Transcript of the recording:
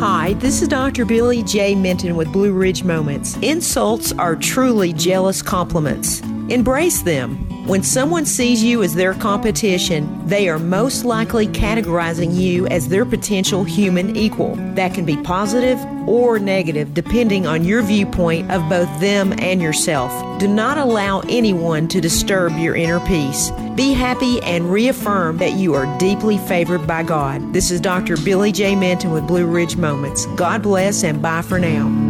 Hi, this is Dr. Billie J. Minton with Blue Ridge Moments. Insults are truly jealous compliments. Embrace them. When someone sees you as their competition, they are most likely categorizing you as their potential human equal. That can be positive or negative depending on your viewpoint of both them and yourself. Do not allow anyone to disturb your inner peace. Be happy and reaffirm that you are deeply favored by God. This is Dr. Billie J. Minton with Blue Ridge Moments. God bless and bye for now.